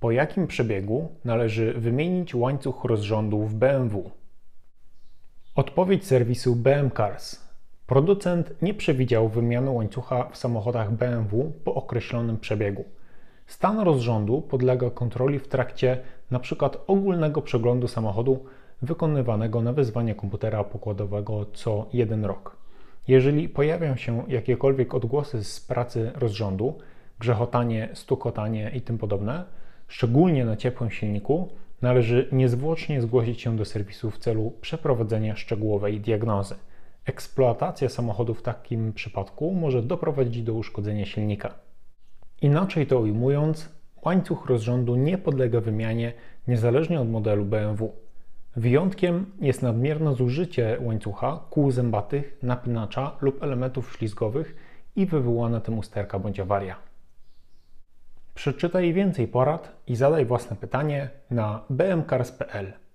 Po jakim przebiegu należy wymienić łańcuch rozrządu w BMW? Odpowiedź serwisu BM Cars. Producent nie przewidział wymiany łańcucha w samochodach BMW po określonym przebiegu. Stan rozrządu podlega kontroli w trakcie np. ogólnego przeglądu samochodu wykonywanego na wezwanie komputera pokładowego co jeden rok. Jeżeli pojawią się jakiekolwiek odgłosy z pracy rozrządu, grzechotanie, stukotanie i tym podobne, szczególnie na ciepłym silniku, należy niezwłocznie zgłosić się do serwisu w celu przeprowadzenia szczegółowej diagnozy. Eksploatacja samochodu w takim przypadku może doprowadzić do uszkodzenia silnika. Inaczej to ujmując, łańcuch rozrządu nie podlega wymianie niezależnie od modelu BMW. Wyjątkiem jest nadmierne zużycie łańcucha, kół zębatych, napinacza lub elementów ślizgowych i wywołana tym usterka bądź awaria. Przeczytaj więcej porad i zadaj własne pytanie na bmcars.pl.